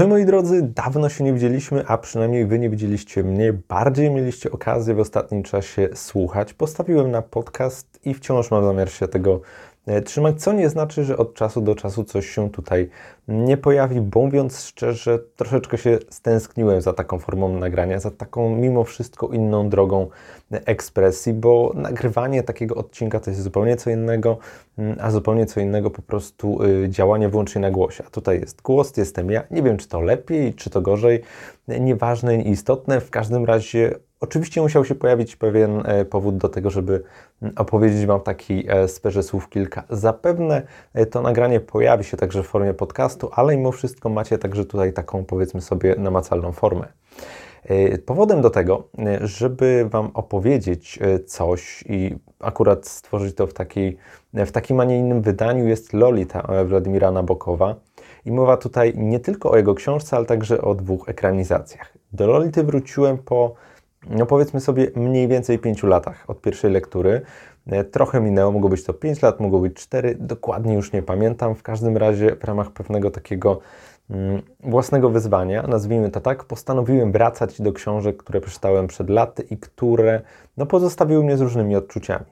Ahoj moi drodzy, dawno się nie widzieliśmy, a przynajmniej Wy nie widzieliście mnie. Bardziej mieliście okazję w ostatnim czasie słuchać. Postawiłem na podcast i wciąż mam zamiar się tego trzymać, co nie znaczy, że od czasu do czasu coś się tutaj nie pojawi, bo mówiąc szczerze, troszeczkę się stęskniłem za taką formą nagrania, za taką mimo wszystko inną drogą ekspresji, bo nagrywanie takiego odcinka to jest zupełnie co innego, mm, a zupełnie co innego po prostu y, działanie wyłącznie na głosie. A tutaj jest głos, jestem ja. Nie wiem, czy to lepiej, czy to gorzej, nieważne, nieistotne. W każdym razie Oczywiście musiał się pojawić pewien e, powód do tego, żeby opowiedzieć Wam taki e, sferze słów kilka. Zapewne e, to nagranie pojawi się także w formie podcastu, ale mimo wszystko macie także tutaj taką, powiedzmy sobie, namacalną formę. Powodem do tego, żeby Wam opowiedzieć coś i akurat stworzyć to w, takiej, w takim, a nie innym wydaniu, jest Lolita Władimira Nabokowa. I mowa tutaj nie tylko o jego książce, ale także o dwóch ekranizacjach. Do Lolity wróciłem po no powiedzmy sobie mniej więcej 5 latach od pierwszej lektury. E, trochę minęło, mogło być to 5 lat, mogło być 4, dokładnie już nie pamiętam. W każdym razie w ramach pewnego takiego mm, własnego wyzwania, nazwijmy to tak, postanowiłem wracać do książek, które przeczytałem przed laty i które no, pozostawiły mnie z różnymi odczuciami.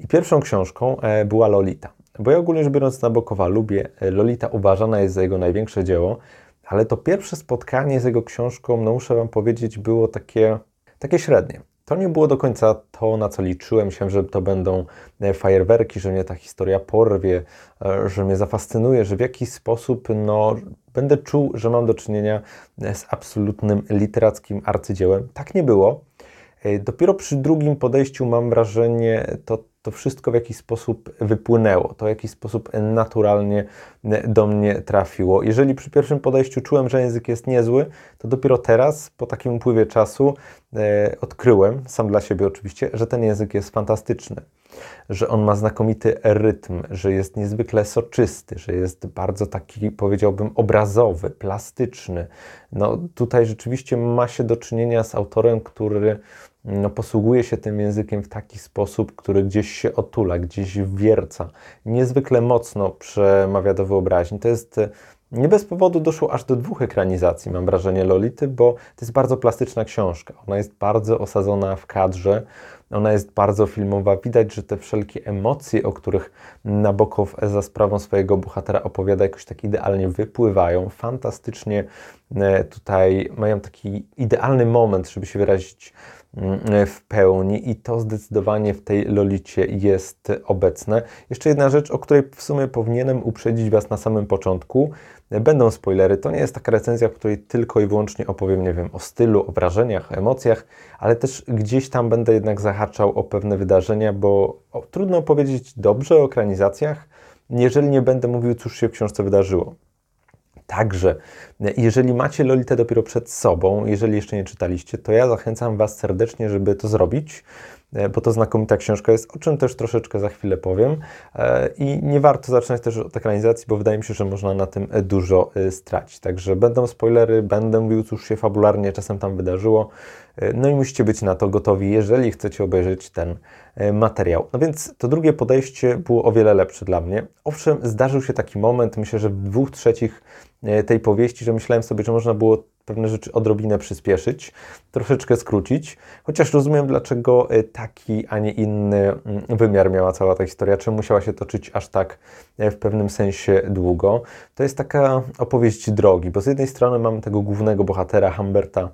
I pierwszą książką e, była Lolita. Bo ja ogólnie rzecz biorąc Nabokowa lubię. E, Lolita uważana jest za jego największe dzieło, ale to pierwsze spotkanie z jego książką, no muszę Wam powiedzieć, było takie takie średnie. To nie było do końca to, na co liczyłem. Myślałem, że to będą e, fajerwerki, że mnie ta historia porwie, e, że mnie zafascynuje, że w jakiś sposób no, będę czuł, że mam do czynienia e, z absolutnym literackim arcydziełem. Tak nie było. Dopiero przy drugim podejściu mam wrażenie, to to wszystko w jakiś sposób wypłynęło, to w jakiś sposób naturalnie do mnie trafiło. Jeżeli przy pierwszym podejściu czułem, że język jest niezły, to dopiero teraz, po takim upływie czasu, e, odkryłem, sam dla siebie oczywiście, że ten język jest fantastyczny, że on ma znakomity rytm, że jest niezwykle soczysty, że jest bardzo taki, powiedziałbym, obrazowy, plastyczny. No tutaj rzeczywiście ma się do czynienia z autorem, który no, posługuje się tym językiem w taki sposób, który gdzieś się otula, gdzieś wierca, niezwykle mocno przemawia do wyobraźni. To jest nie bez powodu doszło aż do dwóch ekranizacji, mam wrażenie, Lolity, bo to jest bardzo plastyczna książka. Ona jest bardzo osadzona w kadrze, ona jest bardzo filmowa. Widać, że te wszelkie emocje, o których Nabokow za sprawą swojego bohatera opowiada, jakoś tak idealnie wypływają. Fantastycznie e, tutaj mają taki idealny moment, żeby się wyrazić w pełni i to zdecydowanie w tej Lolicie jest obecne. Jeszcze jedna rzecz, o której w sumie powinienem uprzedzić Was na samym początku. Będą spoilery. To nie jest taka recenzja, w której tylko i wyłącznie opowiem, nie wiem, o stylu, o wrażeniach, o emocjach, ale też gdzieś tam będę jednak zahaczał o pewne wydarzenia, bo trudno powiedzieć dobrze o ekranizacjach, jeżeli nie będę mówił, cóż się w książce wydarzyło. Także, jeżeli macie Lolitę dopiero przed sobą, jeżeli jeszcze nie czytaliście, to ja zachęcam Was serdecznie, żeby to zrobić. E, bo to znakomita książka jest, o czym też troszeczkę za chwilę powiem. E, I nie warto zaczynać też od ekranizacji, bo wydaje mi się, że można na tym dużo e, stracić. Także będą spoilery, będę mówił, cóż się fabularnie czasem tam wydarzyło. No i musicie być na to gotowi, jeżeli chcecie obejrzeć ten materiał. No więc to drugie podejście było o wiele lepsze dla mnie. Owszem, zdarzył się taki moment, myślę, że w dwóch trzecich tej powieści, że myślałem sobie, że można było pewne rzeczy odrobinę przyspieszyć, troszeczkę skrócić, chociaż rozumiem, dlaczego e, taki, a nie inny mm, wymiar miała cała ta historia, czemu musiała się toczyć aż tak e, w pewnym sensie długo. To jest taka opowieść drogi, bo z jednej strony mamy tego głównego bohatera, Humberta,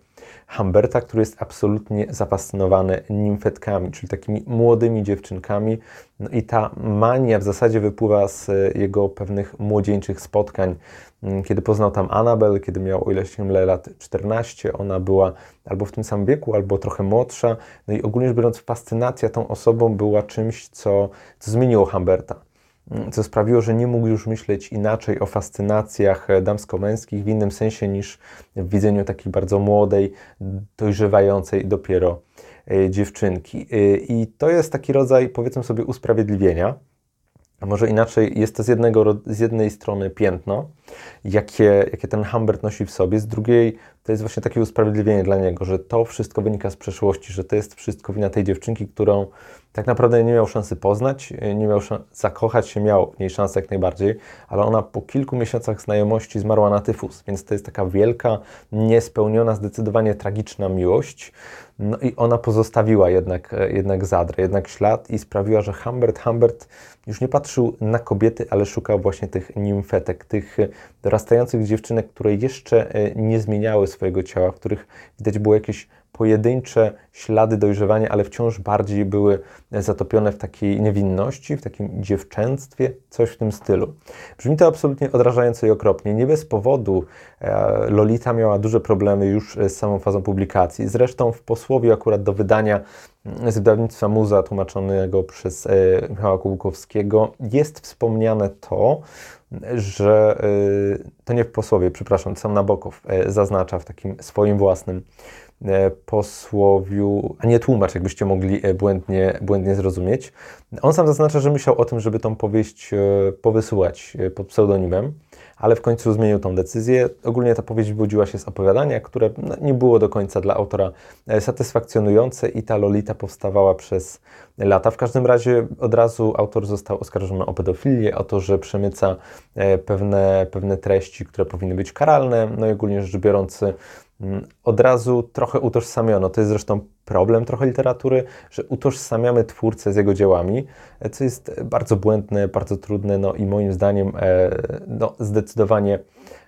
Humberta, który jest absolutnie zafascynowany nimfetkami, czyli takimi młodymi dziewczynkami. No i ta mania w zasadzie wypływa z jego pewnych młodzieńczych spotkań. Mm, kiedy poznał tam Anabel, kiedy miał o ileś się lat 14, ona była albo w tym samym wieku, albo trochę młodsza. No i ogólnie rzecz biorąc, fascynacja tą osobą była czymś, co, co zmieniło Humberta co sprawiło, że nie mógł już myśleć inaczej o fascynacjach damsko-męskich w innym sensie niż w widzeniu takiej bardzo młodej, dojrzewającej dopiero e, dziewczynki. E, I to jest taki rodzaj, powiedzmy sobie, usprawiedliwienia. A może inaczej, jest to z, jednego, z jednej strony piętno, jakie, jakie ten Humbert nosi w sobie, z drugiej to jest właśnie takie usprawiedliwienie dla niego, że to wszystko wynika z przeszłości, że to jest wszystko wina tej dziewczynki, którą tak naprawdę nie miał szansy poznać, nie miał szans zakochać się, miał w niej szansę jak najbardziej, ale ona po kilku miesiącach znajomości zmarła na tyfus, więc to jest taka wielka, niespełniona, zdecydowanie tragiczna miłość. No i ona pozostawiła jednak, jednak zadrę, jednak ślad i sprawiła, że Humbert, Humbert już nie patrzył na kobiety, ale szukał właśnie tych nimfetek, tych dorastających dziewczynek, które jeszcze e, nie zmieniały swojego ciała, w których widać było jakieś pojedyncze ślady dojrzewania, ale wciąż bardziej były zatopione w takiej niewinności, w takim dziewczęctwie, coś w tym stylu. Brzmi to absolutnie odrażająco i okropnie. Nie bez powodu e, Lolita miała duże problemy już z samą fazą publikacji. Zresztą w posłowie akurat do wydania mm, z wydawnictwa Muza, tłumaczonego przez e, Michała Kułkowskiego, jest wspomniane to, że e, to nie w posłowie, przepraszam, sam Nabokow zaznacza w takim swoim własnym E, posłowiu, a nie tłumacz, jakbyście mogli e, błędnie, błędnie zrozumieć. On sam zaznacza, że myślał o tym, żeby tą powieść e, powysyłać pod pseudonimem, ale w końcu zmienił tą decyzję. Ogólnie ta powieść wywodziła się z opowiadania, które no, nie było do końca dla autora satysfakcjonujące i ta Lolita powstawała przez lata. W każdym razie od razu autor został oskarżony o pedofilię, o to, że przemyca pewne, pewne treści, które powinny być karalne, no i ogólnie rzecz biorąc od razu trochę utożsamiono. To jest zresztą problem trochę literatury, że utożsamiamy twórcę z jego dziełami, co jest bardzo błędne, bardzo trudne, no i moim zdaniem e, no, zdecydowanie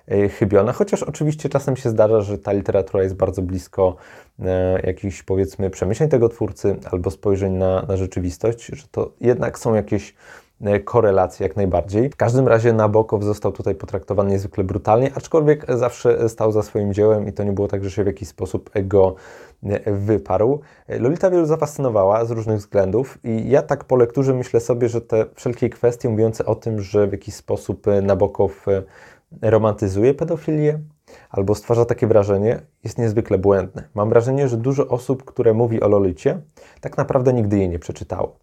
e, chybione. Chociaż oczywiście czasem się zdarza, że ta literatura jest bardzo blisko e, jakichś powiedzmy przemyśleń tego twórcy albo spojrzeń na, na rzeczywistość, że to jednak są jakieś E, korelacje jak najbardziej. W każdym razie Nabokow został tutaj potraktowany niezwykle brutalnie, aczkolwiek zawsze stał za swoim dziełem i to nie było tak, że się w jakiś sposób go e, wyparł. E, Lolita wielu zafascynowała z różnych względów i ja tak po lekturze myślę sobie, że te wszelkie kwestie mówiące o tym, że w jakiś sposób Nabokow romantyzuje pedofilię, albo stwarza takie wrażenie, jest niezwykle błędne. Mam wrażenie, że dużo osób, które mówi o Lolicie, tak naprawdę nigdy jej nie przeczytało.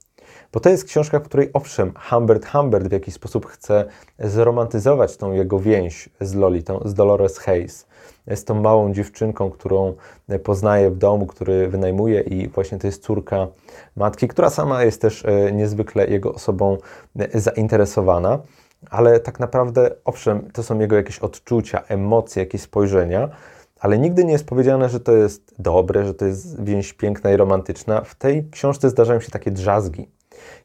Bo to jest książka, w której owszem, Humbert Humbert w jakiś sposób chce zromantyzować tą jego więź z Lolitą, z Dolores Hayes. Jest tą małą dziewczynką, którą poznaje w domu, który wynajmuje i właśnie to jest córka matki, która sama jest też e, niezwykle jego osobą e, zainteresowana. Ale tak naprawdę, owszem, to są jego jakieś odczucia, emocje, jakieś spojrzenia, ale nigdy nie jest powiedziane, że to jest dobre, że to jest więź piękna i romantyczna. W tej książce zdarzają się takie drzazgi,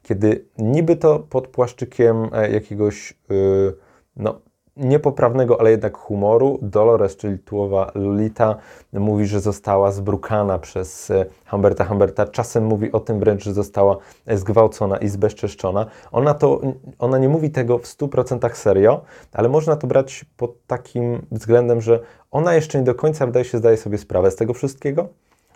kiedy niby to pod płaszczykiem e, jakiegoś yy, no, niepoprawnego, ale jednak humoru, Dolores, czyli tułowa Lolita, mówi, że została zbrukana przez e, Humberta Humberta. Czasem mówi o tym wręcz, że została zgwałcona i zbezczeszczona. Ona, to, ona nie mówi tego w 100% serio, ale można to brać pod takim względem, że ona jeszcze nie do końca, wydaje się, zdaje sobie sprawę z tego wszystkiego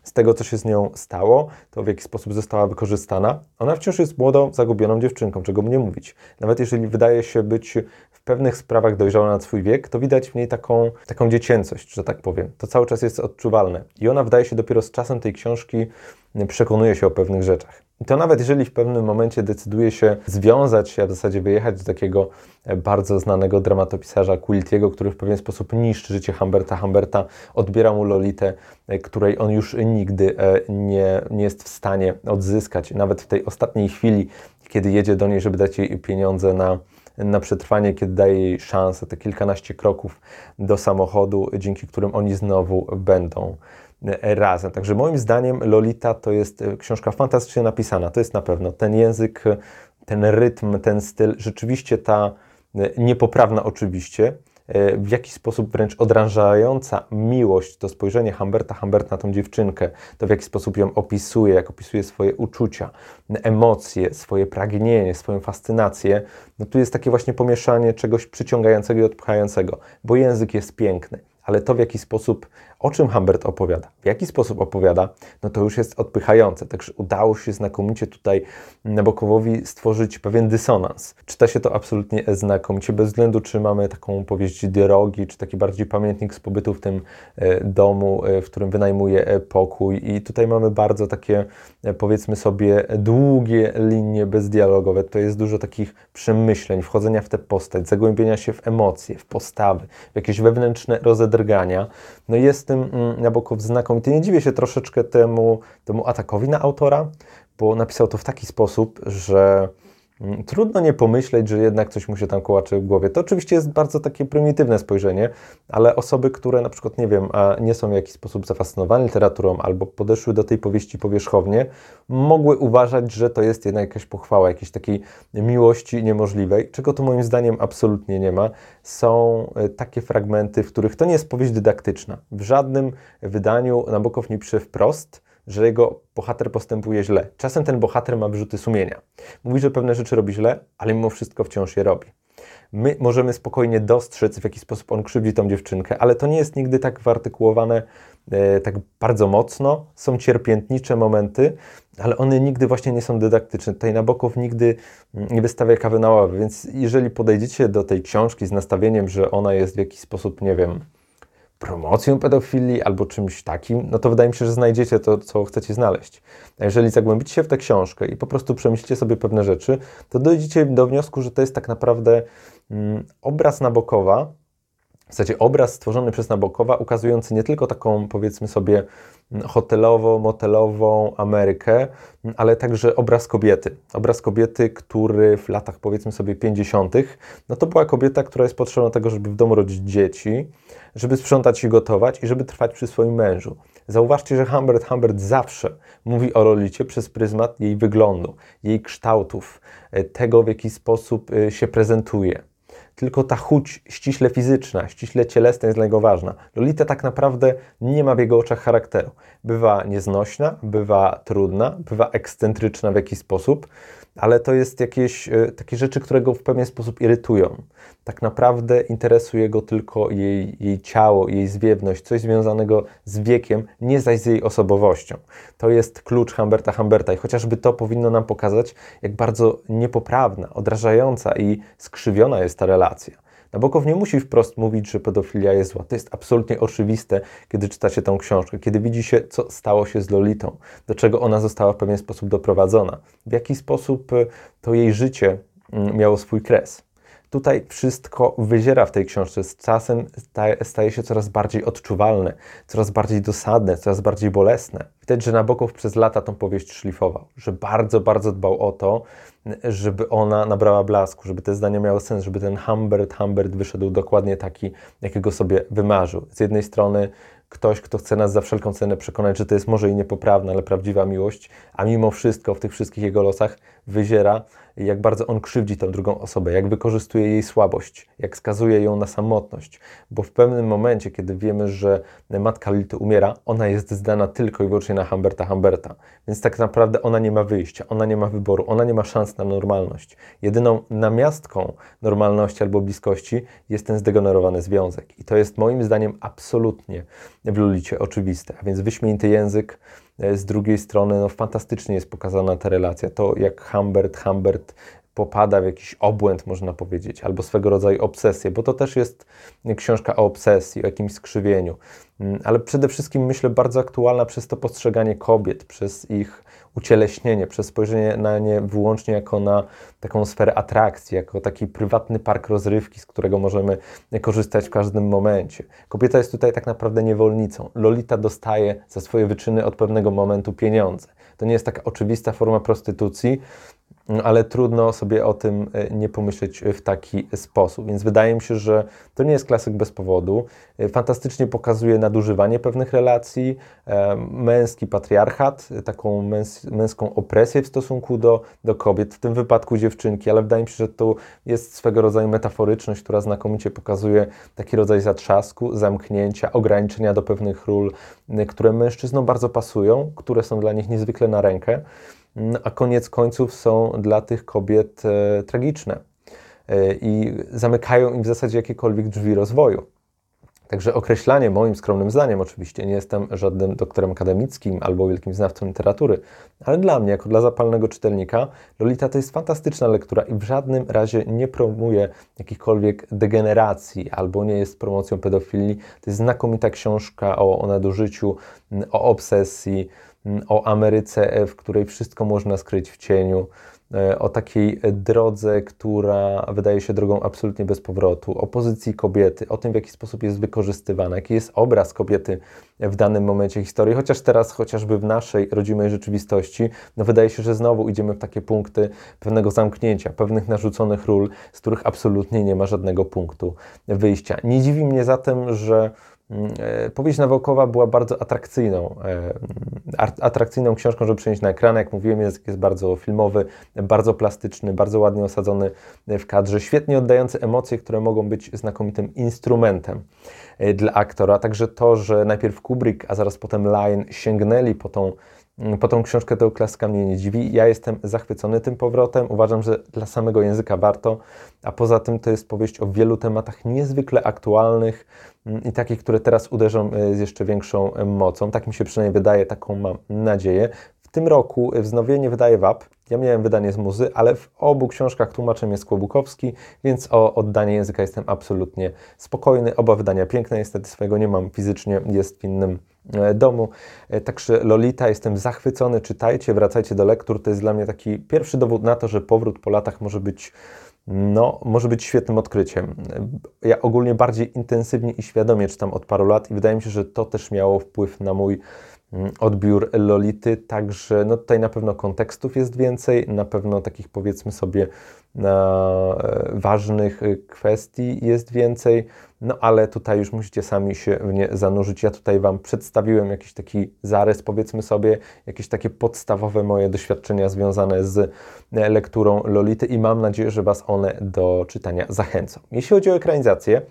z tego, co się z nią stało, to w jaki sposób została wykorzystana. Ona wciąż jest młodą, zagubioną dziewczynką, czego mnie mówić. Nawet jeżeli wydaje się być w pewnych sprawach dojrzała na swój wiek, to widać w niej taką, taką dziecięcość, że tak powiem. To cały czas jest odczuwalne. I ona wydaje się dopiero z czasem tej książki przekonuje się o pewnych rzeczach. I to nawet jeżeli w pewnym momencie decyduje się związać się, a w zasadzie wyjechać z takiego e, bardzo znanego dramatopisarza Quiltiego, który w pewien sposób niszczy życie Humberta. Humberta odbiera mu Lolitę, e, której on już nigdy e, nie, nie jest w stanie odzyskać. Nawet w tej ostatniej chwili, kiedy jedzie do niej, żeby dać jej pieniądze na, na przetrwanie, kiedy daje jej szansę, te kilkanaście kroków do samochodu, dzięki którym oni znowu będą razem. Także moim zdaniem Lolita to jest e, książka fantastycznie napisana, to jest na pewno. Ten język, ten rytm, ten styl, rzeczywiście ta e, niepoprawna oczywiście, e, w jakiś sposób wręcz odrażająca miłość, to spojrzenie Humberta Humberta na tą dziewczynkę, to w jaki sposób ją opisuje, jak opisuje swoje uczucia, emocje, swoje pragnienie, swoją fascynację, no tu jest takie właśnie pomieszanie czegoś przyciągającego i odpchającego, bo język jest piękny ale to w jaki sposób O czym Humbert opowiada, w jaki sposób opowiada, no to już jest odpychające. Także udało się znakomicie tutaj Nabokowowi stworzyć pewien dysonans. Czyta się to absolutnie znakomicie, bez względu czy mamy taką powieść drogi, czy taki bardziej pamiętnik z pobytu w tym e, domu, e, w którym wynajmuje e, pokój. I tutaj mamy bardzo takie, powiedzmy sobie, długie linie bezdialogowe. To jest dużo takich przemyśleń, wchodzenia w tę postać, zagłębienia się w emocje, w postawy, w jakieś wewnętrzne rozedrgania. No jest tym mm, Nabokow znakomity. Nie dziwię się troszeczkę temu, temu atakowi na autora, bo napisał to w taki sposób, że mm, trudno nie pomyśleć, że jednak coś mu się tam kołacze w głowie. To oczywiście jest bardzo takie prymitywne spojrzenie, ale osoby, które na przykład, nie wiem, nie są w jakiś sposób zafascynowane literaturą albo podeszły do tej powieści powierzchownie, mogły uważać, że to jest jednak jakaś pochwała, jakiejś takiej miłości niemożliwej, czego tu moim zdaniem absolutnie nie ma. Są e, takie fragmenty, w których to nie jest powieść dydaktyczna. W żadnym wydaniu Nabokow nie pisze wprost, że jego bohater postępuje źle. Czasem ten bohater ma wyrzuty sumienia. Mówi, że pewne rzeczy robi źle, ale mimo wszystko wciąż je robi. My możemy spokojnie dostrzec, w jaki sposób on krzywdzi tą dziewczynkę, ale to nie jest nigdy tak wyartykułowane e, tak bardzo mocno. Są cierpiętnicze momenty, ale one nigdy właśnie nie są dydaktyczne. Tutaj Nabokow nigdy mm, nie wystawia kawy na ławę, więc jeżeli podejdziecie do tej książki z nastawieniem, że ona jest w jakiś sposób, nie wiem, promocją pedofilii albo czymś takim, no to wydaje mi się, że znajdziecie to, co chcecie znaleźć. A jeżeli zagłębicie się w tę książkę i po prostu przemyślicie sobie pewne rzeczy, to dojdziecie do wniosku, że to jest tak naprawdę mm, obraz Nabokowa, w zasadzie obraz stworzony przez Nabokowa, ukazujący nie tylko taką, powiedzmy sobie, hotelowo-motelową Amerykę, ale także obraz kobiety. Obraz kobiety, który w latach, powiedzmy sobie, 50., no to była kobieta, która jest potrzebna tego, żeby w domu rodzić dzieci, żeby sprzątać i gotować i żeby trwać przy swoim mężu. Zauważcie, że Humbert Humbert zawsze mówi o Lolicie przez pryzmat jej wyglądu, jej kształtów, tego w jaki sposób y, się prezentuje tylko ta chuć ściśle fizyczna, ściśle cielesna jest dla niego ważna. Lolita tak naprawdę nie ma w jego oczach charakteru. Bywa nieznośna, bywa trudna, bywa ekscentryczna w jakiś sposób, ale to jest jakieś e, takie rzeczy, które go w pewien sposób irytują. Tak naprawdę interesuje go tylko jej, jej ciało, jej zwiewność, coś związanego z wiekiem, nie zaś z jej osobowością. To jest klucz Humberta Humberta i chociażby to powinno nam pokazać, jak bardzo niepoprawna, odrażająca i skrzywiona jest ta relacja. Nabokow nie musi wprost mówić, że pedofilia jest zła. To jest absolutnie oczywiste, kiedy czytacie tę książkę, kiedy widzi się, co stało się z Lolitą, do czego ona została w pewien sposób doprowadzona, w jaki sposób e, to jej życie mm, miało swój kres. Tutaj wszystko wyziera w tej książce. Z czasem staje się coraz bardziej odczuwalne, coraz bardziej dosadne, coraz bardziej bolesne. Widać, że Nabokow przez lata tą powieść szlifował, że bardzo, bardzo dbał o to, żeby ona nabrała blasku, żeby te zdania miały sens, żeby ten Humbert, Humbert wyszedł dokładnie taki, jakiego sobie wymarzył. Z jednej strony ktoś, kto chce nas za wszelką cenę przekonać, że to jest może i niepoprawna, ale prawdziwa miłość, a mimo wszystko w tych wszystkich jego losach wyziera, jak bardzo on krzywdzi tę drugą osobę, jak wykorzystuje jej słabość, jak skazuje ją na samotność, bo w pewnym momencie, kiedy wiemy, że matka Lilty umiera, ona jest zdana tylko i wyłącznie na Humberta Humberta, więc tak naprawdę ona nie ma wyjścia, ona nie ma wyboru, ona nie ma szans na normalność. Jedyną namiastką normalności albo bliskości jest ten zdegenerowany związek. I to jest moim zdaniem absolutnie w Lulicie oczywiste, a więc wyśmienity język, z drugiej strony no, fantastycznie jest pokazana ta relacja, to jak Humbert, Humbert popada w jakiś obłęd, można powiedzieć, albo swego rodzaju obsesję, bo to też jest książka o obsesji, o jakimś skrzywieniu, mm, ale przede wszystkim myślę bardzo aktualna przez to postrzeganie kobiet, przez ich ucieleśnienie, przez spojrzenie na nie wyłącznie jako na taką sferę atrakcji, jako taki prywatny park rozrywki, z którego możemy korzystać w każdym momencie. Kobieta jest tutaj tak naprawdę niewolnicą. Lolita dostaje za swoje wyczyny od pewnego momentu pieniądze. To nie jest taka oczywista forma prostytucji, ale trudno sobie o tym e, nie pomyśleć w taki sposób. Więc wydaje mi się, że to nie jest klasyk bez powodu. E, fantastycznie pokazuje nadużywanie pewnych relacji, e, męski patriarchat, taką męs męską opresję w stosunku do, do kobiet, w tym wypadku dziewczynki, ale wydaje mi się, że to jest swego rodzaju metaforyczność, która znakomicie pokazuje taki rodzaj zatrzasku, zamknięcia, ograniczenia do pewnych ról, które mężczyznom bardzo pasują, które są dla nich niezwykle na rękę. No, a koniec końców są dla tych kobiet e, tragiczne e, i zamykają im w zasadzie jakiekolwiek drzwi rozwoju. Także określanie moim skromnym zdaniem, oczywiście nie jestem żadnym doktorem akademickim albo wielkim znawcą literatury, ale dla mnie, jako dla zapalnego czytelnika, Lolita to jest fantastyczna lektura i w żadnym razie nie promuje jakichkolwiek degeneracji albo nie jest promocją pedofilii. To jest znakomita książka o, o nadużyciu, o obsesji, o Ameryce, w której wszystko można skryć w cieniu. E, o takiej drodze, która wydaje się drogą absolutnie bez powrotu, o pozycji kobiety, o tym, w jaki sposób jest wykorzystywana, jaki jest obraz kobiety w danym momencie historii, chociaż teraz, chociażby w naszej rodzimej rzeczywistości, no wydaje się, że znowu idziemy w takie punkty pewnego zamknięcia, pewnych narzuconych ról, z których absolutnie nie ma żadnego punktu wyjścia. Nie dziwi mnie zatem, że Mm, e, powieść Nawokowa była bardzo atrakcyjną, e, atrakcyjną książką, żeby przenieść na ekran. Jak mówiłem, język jest bardzo filmowy, bardzo plastyczny, bardzo ładnie osadzony w kadrze, świetnie oddający emocje, które mogą być znakomitym instrumentem e, dla aktora. Także to, że najpierw Kubrick, a zaraz potem Lyon sięgnęli po tą Mm, po tą książkę to klasyka mnie nie dziwi. Ja jestem zachwycony tym powrotem. Uważam, że dla samego języka warto, a poza tym to jest powieść o wielu tematach niezwykle aktualnych mm, i takich, które teraz uderzą e, z jeszcze większą e, mocą. Tak mi się przynajmniej wydaje, taką mam nadzieję. W tym roku wznowienie wydaje WAP. Ja miałem wydanie z muzy, ale w obu książkach tłumaczem jest Kłobukowski, więc o oddanie języka jestem absolutnie spokojny. Oba wydania piękne, niestety swojego nie mam fizycznie, jest w innym E, domu. E, także Lolita, jestem zachwycony, czytajcie, wracajcie do lektur. To jest dla mnie taki pierwszy dowód na to, że powrót po latach może być, no, może być świetnym odkryciem. E, ja ogólnie bardziej intensywnie i świadomie czytam od paru lat i wydaje mi się, że to też miało wpływ na mój mm, odbiór Lolity, także no tutaj na pewno kontekstów jest więcej, na pewno takich powiedzmy sobie ważnych kwestii jest więcej. No ale tutaj już musicie sami się w nie zanurzyć. Ja tutaj Wam przedstawiłem jakiś taki zarys, powiedzmy sobie, jakieś takie podstawowe moje doświadczenia związane z e, lekturą Lolity i mam nadzieję, że Was one do czytania zachęcą. Jeśli chodzi o ekranizację,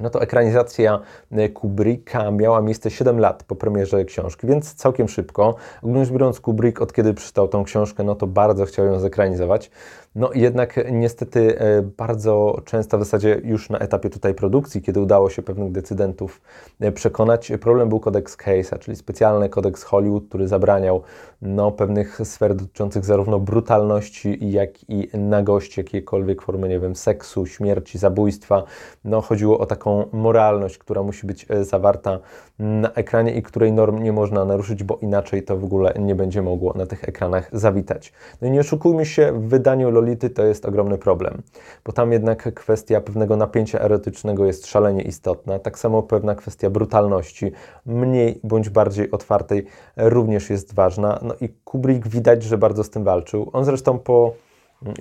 no to ekranizacja e, Kubricka miała miejsce 7 lat po premierze książki, więc całkiem szybko. Ogólnie biorąc, Kubrick od kiedy przeczytał tą książkę, no to bardzo chciał ją zekranizować. No jednak niestety e, bardzo często w zasadzie już na etapie tutaj produkcji, kiedy udało się pewnych decydentów e, przekonać, problem był kodeks Case'a, czyli specjalny kodeks Hollywood, który zabraniał no, pewnych sfer dotyczących zarówno brutalności, jak i nagości, jakiejkolwiek formy, nie wiem, seksu, śmierci, zabójstwa. No, chodziło o taką moralność, która musi być e, zawarta na ekranie i której norm nie można naruszyć, bo inaczej to w ogóle nie będzie mogło na tych ekranach zawitać. No i nie oszukujmy się, w wydaniu Lolity to jest ogromny problem, bo tam jednak kwestia pewnego napięcia erotycznego jest szalenie istotna, tak samo pewna kwestia brutalności, mniej bądź bardziej otwartej, również jest ważna. No i Kubrick widać, że bardzo z tym walczył. On zresztą po,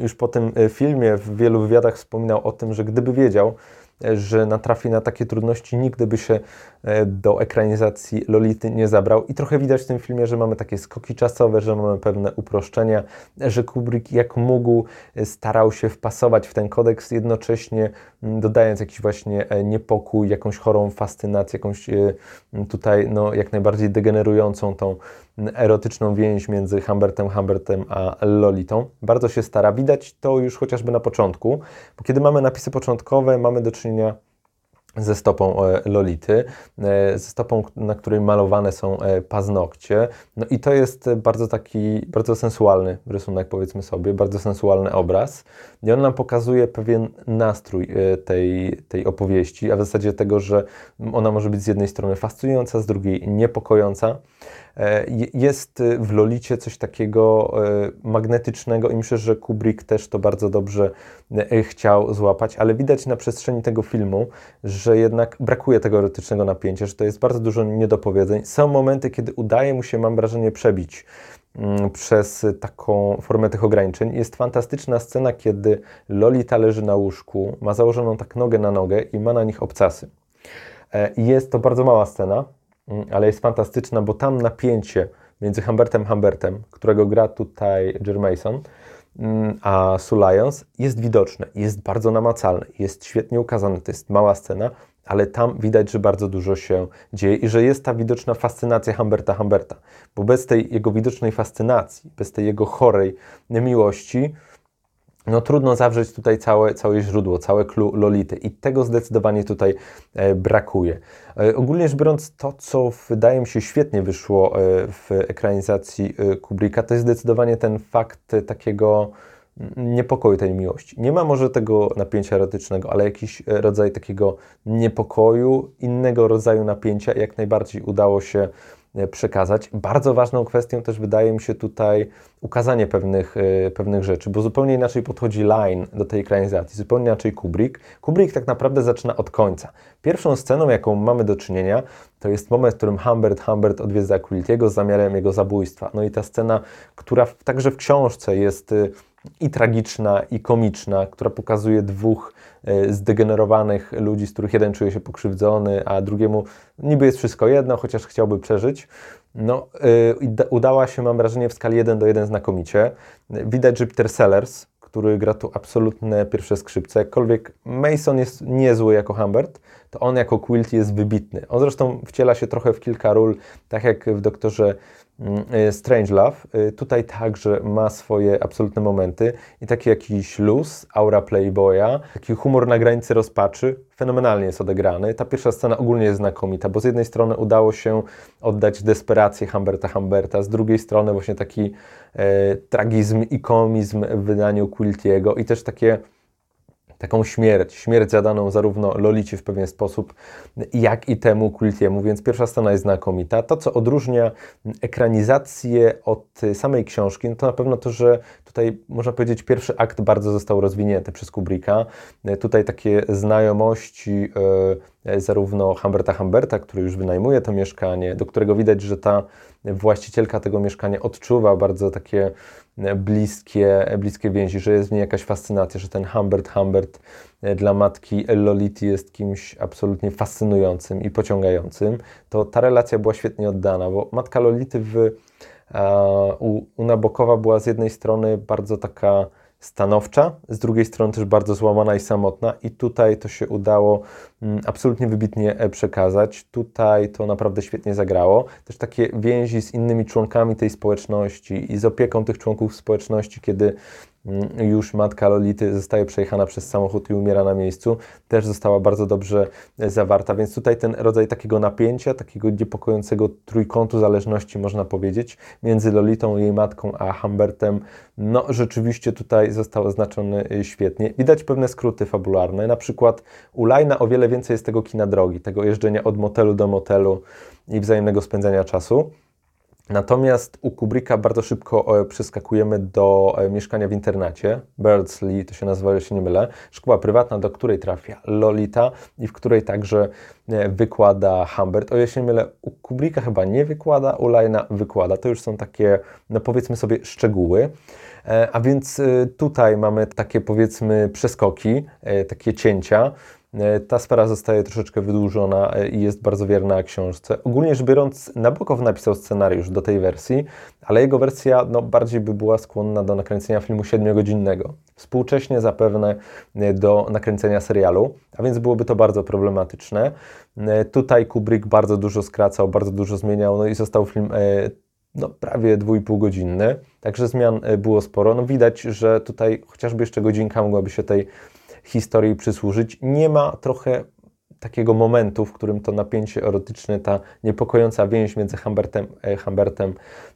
już po tym filmie w wielu wywiadach wspominał o tym, że gdyby wiedział, że natrafi na takie trudności, nigdy by się e, do ekranizacji Lolity nie zabrał. I trochę widać w tym filmie, że mamy takie skoki czasowe, że mamy pewne uproszczenia, że Kubrick jak mógł e, starał się wpasować w ten kodeks, jednocześnie dodając jakiś właśnie e, niepokój, jakąś chorą fascynację, jakąś tutaj no, jak najbardziej degenerującą tą erotyczną więź między Humbertem Humbertem a Lolitą. Bardzo się stara. Widać to już chociażby na początku, bo kiedy mamy napisy początkowe, mamy do czynienia ze stopą e, Lolity, e, ze stopą, na której malowane są e, paznokcie. No i to jest bardzo taki, bardzo sensualny rysunek, powiedzmy sobie, bardzo sensualny obraz. I on nam pokazuje pewien nastrój tej, tej opowieści, a w zasadzie tego, że ona może być z jednej strony fascynująca, z drugiej niepokojąca. E, jest w Lolicie coś takiego e, magnetycznego i myślę, że Kubrick też to bardzo dobrze e, chciał złapać, ale widać na przestrzeni tego filmu, że jednak brakuje tego erotycznego napięcia, że to jest bardzo dużo niedopowiedzeń. Są momenty, kiedy udaje mu się, mam wrażenie, przebić mm, przez taką formę tych ograniczeń. Jest fantastyczna scena, kiedy Lolita leży na łóżku, ma założoną tak nogę na nogę i ma na nich obcasy. Jest to bardzo mała scena, ale jest fantastyczna, bo tam napięcie między Humbertem Humbertem, którego gra tutaj Jermason, mm, a Sue Lyons jest widoczne, jest bardzo namacalne, jest świetnie ukazane, to jest mała scena, ale tam widać, że bardzo dużo się dzieje i że jest ta widoczna fascynacja Humberta Humberta, bo bez tej jego widocznej fascynacji, bez tej jego chorej miłości, no trudno zawrzeć tutaj całe, całe źródło, całe clue Lolity i tego zdecydowanie tutaj e, brakuje. E, ogólnie rzecz biorąc, to co wydaje mi się świetnie wyszło e, w ekranizacji e, Kubricka, to jest zdecydowanie ten fakt takiego niepokoju tej miłości. Nie ma może tego napięcia erotycznego, ale jakiś rodzaj takiego niepokoju, innego rodzaju napięcia jak najbardziej udało się E, przekazać. Bardzo ważną kwestią też wydaje mi się tutaj ukazanie pewnych, e, pewnych rzeczy, bo zupełnie inaczej podchodzi Line do tej ekranizacji, zupełnie inaczej Kubrick. Kubrick tak naprawdę zaczyna od końca. Pierwszą sceną, jaką mamy do czynienia, to jest moment, w którym Humbert Humbert odwiedza Quiltiego z zamiarem jego zabójstwa. No i ta scena, która także w książce jest e, i tragiczna, i komiczna, która pokazuje dwóch e, zdegenerowanych ludzi, z których jeden czuje się pokrzywdzony, a drugiemu niby jest wszystko jedno, chociaż chciałby przeżyć. No, yy, udała się, mam wrażenie, w skali 1 do 1 znakomicie. Widać, że Peter Sellers, który gra tu absolutne pierwsze skrzypce, jakkolwiek Mason jest niezły jako Humbert, to on jako Quilty jest wybitny. On zresztą wciela się trochę w kilka ról, tak jak w Doktorze Mm, y, Strangelove. Y, tutaj także ma swoje absolutne momenty i taki jakiś luz, aura playboya, taki humor na granicy rozpaczy, fenomenalnie jest odegrany. Ta pierwsza scena ogólnie jest znakomita, bo z jednej strony udało się oddać desperację Humberta Humberta, z drugiej strony właśnie taki e, tragizm i komizm w wydaniu Quiltiego i też takie taką śmierć, śmierć zadaną zarówno Lolicie w pewien sposób, jak i temu Quiltiemu, więc pierwsza scena jest znakomita. To, co odróżnia ekranizację od samej książki, no to na pewno to, że tutaj można powiedzieć pierwszy akt bardzo został rozwinięty przez Kubricka. Tutaj takie znajomości e, zarówno Humberta Humberta, który już wynajmuje to mieszkanie, do którego widać, że ta właścicielka tego mieszkania odczuwa bardzo takie bliskie, bliskie więzi, że jest w niej jakaś fascynacja, że ten Humbert Humbert e, dla matki Lolity jest kimś absolutnie fascynującym i pociągającym, to ta relacja była świetnie oddana, bo matka Lolity w, u, u Nabokowa była z jednej strony bardzo taka stanowcza, z drugiej strony też bardzo złamana i samotna, i tutaj to się udało mm, absolutnie wybitnie e, przekazać. Tutaj to naprawdę świetnie zagrało. Też takie więzi z innymi członkami tej społeczności i z opieką tych członków społeczności, kiedy już matka Lolity zostaje przejechana przez samochód i umiera na miejscu, też została bardzo dobrze e, zawarta, więc tutaj ten rodzaj takiego napięcia, takiego niepokojącego trójkątu zależności, można powiedzieć, między Lolitą, jej matką, a Humbertem, no rzeczywiście tutaj został oznaczony e, świetnie. Widać pewne skróty fabularne, na przykład u Lajna o wiele więcej jest tego kina drogi, tego jeżdżenia od motelu do motelu i wzajemnego spędzania czasu. Natomiast u Kubricka bardzo szybko e, przeskakujemy do e, mieszkania w internacie. Birdsley to się nazywa, jeśli nie mylę. Szkoła prywatna, do której trafia Lolita i w której także e, wykłada Humbert. O, jeśli nie mylę, u Kubricka chyba nie wykłada, u Lina wykłada. To już są takie, no powiedzmy sobie, szczegóły. A więc tutaj mamy takie, powiedzmy, przeskoki, takie cięcia. E, ta sfera zostaje troszeczkę wydłużona e, i jest bardzo wierna książce. Ogólnie rzecz biorąc, Nabokow napisał scenariusz do tej wersji, ale jego wersja no, bardziej by była skłonna do nakręcenia filmu siedmiogodzinnego. Współcześnie zapewne e, do nakręcenia serialu, a więc byłoby to bardzo problematyczne. Tutaj Kubrick bardzo dużo skracał, bardzo dużo zmieniał, no i został film no, prawie dwójpółgodzinny, także zmian było sporo. No, widać, że tutaj chociażby jeszcze godzinka mogłaby się tej historii przysłużyć. Nie ma trochę takiego momentu, w którym to napięcie erotyczne, ta niepokojąca więź między Humbertem, e, Humbertem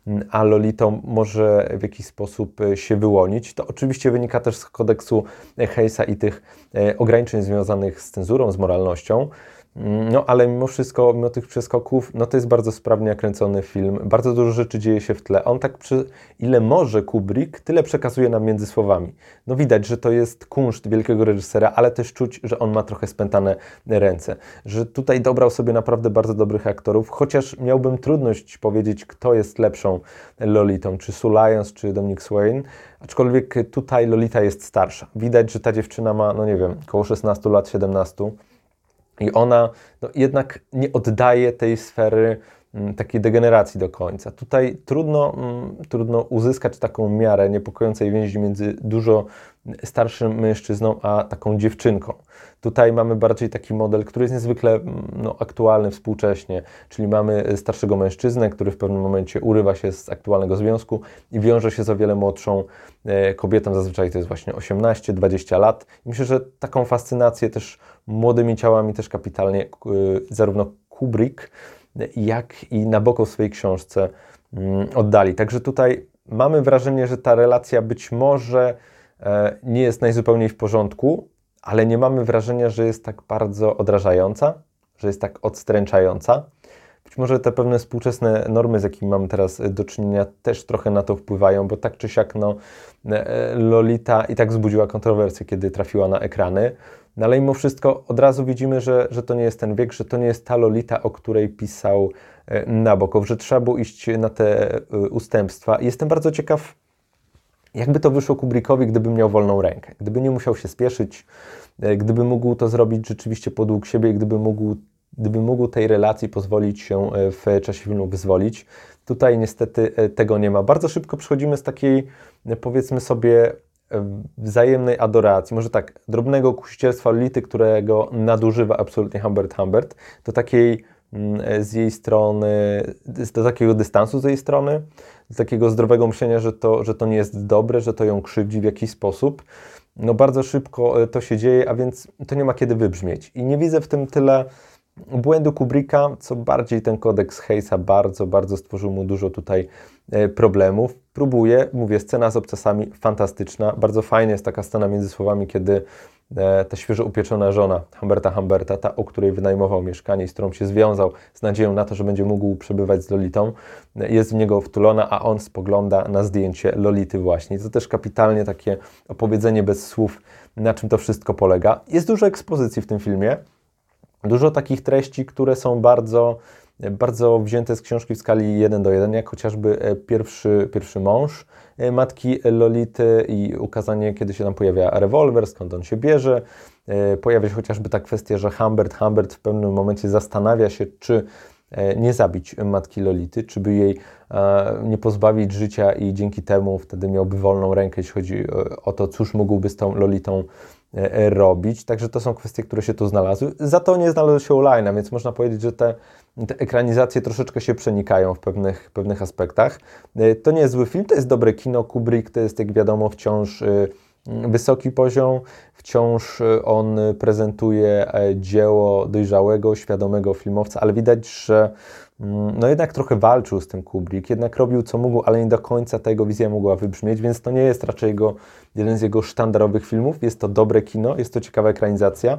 mm, a Lolitą może w jakiś sposób e, się wyłonić. To oczywiście wynika też z kodeksu Hayesa i tych e, ograniczeń związanych z cenzurą, z moralnością. No, ale mimo wszystko, mimo tych przeskoków, no to jest bardzo sprawnie kręcony film. Bardzo dużo rzeczy dzieje się w tle. On tak, przy, ile może Kubrick, tyle przekazuje nam między słowami. No widać, że to jest kunszt wielkiego reżysera, ale też czuć, że on ma trochę spętane ręce. Że tutaj dobrał sobie naprawdę bardzo dobrych aktorów, chociaż miałbym trudność powiedzieć, kto jest lepszą Lolitą, czy Sue Lyons, czy Dominic Swain. Aczkolwiek tutaj Lolita jest starsza. Widać, że ta dziewczyna ma, no nie wiem, około 16 lat, 17 i ona no, jednak nie oddaje tej sfery takiej degeneracji do końca. Tutaj trudno, mm, trudno uzyskać taką miarę niepokojącej więzi między dużo starszym mężczyzną a taką dziewczynką. Tutaj mamy bardziej taki model, który jest niezwykle mm, no, aktualny współcześnie, czyli mamy starszego mężczyznę, który w pewnym momencie urywa się z aktualnego związku i wiąże się z o wiele młodszą e, kobietą, zazwyczaj to jest właśnie 18-20 lat. I myślę, że taką fascynację też młodymi ciałami też kapitalnie e, zarówno Kubrick, jak i Nabokov w swojej książce mm, oddali. Także tutaj mamy wrażenie, że ta relacja być może e, nie jest najzupełniej w porządku, ale nie mamy wrażenia, że jest tak bardzo odrażająca, że jest tak odstręczająca. Być może te pewne współczesne normy, z jakimi mamy teraz do czynienia, też trochę na to wpływają, bo tak czy siak no, e, Lolita i tak wzbudziła kontrowersję, kiedy trafiła na ekrany. No ale mimo wszystko od razu widzimy, że, że to nie jest ten wiek, że to nie jest ta Lolita, o której pisał e, Nabokow, że trzeba było iść na te e, ustępstwa. Jestem bardzo ciekaw, jakby to wyszło Kubrickowi, gdyby miał wolną rękę, gdyby nie musiał się spieszyć, e, gdyby mógł to zrobić rzeczywiście podług siebie, gdyby mógł, gdyby mógł tej relacji pozwolić się w czasie filmu wyzwolić. Tutaj niestety tego nie ma. Bardzo szybko przechodzimy z takiej, powiedzmy sobie, wzajemnej adoracji, może tak, drobnego kusicielstwa Lolity, którego nadużywa absolutnie Humbert Humbert, do takiej mm, z jej strony, do takiego dystansu z jej strony, do takiego zdrowego myślenia, że to, że to nie jest dobre, że to ją krzywdzi w jakiś sposób. No bardzo szybko e, to się dzieje, a więc to nie ma kiedy wybrzmieć. I nie widzę w tym tyle błędu Kubricka, co bardziej ten kodeks Hayesa bardzo, bardzo stworzył mu dużo tutaj e, problemów. Próbuję, mówię, scena z obcasami fantastyczna, bardzo fajna jest taka scena między słowami, kiedy e, ta świeżo upieczona żona Humberta Humberta, ta, o której wynajmował mieszkanie i z którą się związał z nadzieją na to, że będzie mógł przebywać z Lolitą, e, jest w niego wtulona, a on spogląda na zdjęcie Lolity właśnie. To też kapitalnie takie opowiedzenie bez słów, na czym to wszystko polega. Jest dużo ekspozycji w tym filmie, Dużo takich treści, które są bardzo, bardzo wzięte z książki w skali 1 do 1, jak chociażby e, pierwszy, pierwszy mąż e, matki Lolity i ukazanie, kiedy się tam pojawia rewolwer, skąd on się bierze. E, pojawia się chociażby ta kwestia, że Humbert, Humbert w pewnym momencie zastanawia się, czy nie zabić matki Lolity, czy by jej nie pozbawić życia i dzięki temu wtedy miałby wolną rękę, jeśli chodzi o to, cóż mógłby z tą Lolitą robić. Także to są kwestie, które się tu znalazły. Za to nie znalazły się online, więc można powiedzieć, że te, te ekranizacje troszeczkę się przenikają w pewnych, pewnych aspektach. E, to nie jest zły film, to jest dobre kino. Kubrick to jest, jak wiadomo, wciąż wysoki poziom. Wciąż on prezentuje dzieło dojrzałego, świadomego filmowca, ale widać, że Mm, no jednak trochę walczył z tym Kubrick, jednak robił co mógł, ale nie do końca ta jego wizja mogła wybrzmieć, więc to nie jest raczej jego, jeden z jego sztandarowych filmów. Jest to dobre kino, jest to ciekawa ekranizacja,